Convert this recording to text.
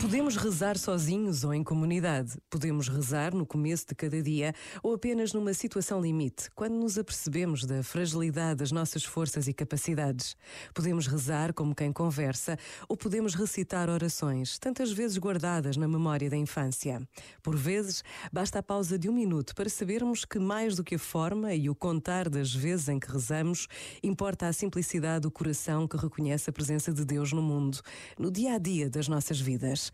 Podemos rezar sozinhos ou em comunidade. Podemos rezar no começo de cada dia ou apenas numa situação limite, quando nos apercebemos da fragilidade das nossas forças e capacidades. Podemos rezar como quem conversa ou podemos recitar orações, tantas vezes guardadas na memória da infância. Por vezes, basta a pausa de um minuto para sabermos que mais do que a forma e o contar das vezes em que rezamos, importa a simplicidade do coração que reconhece a presença de Deus no mundo, no dia a dia das nossas vidas.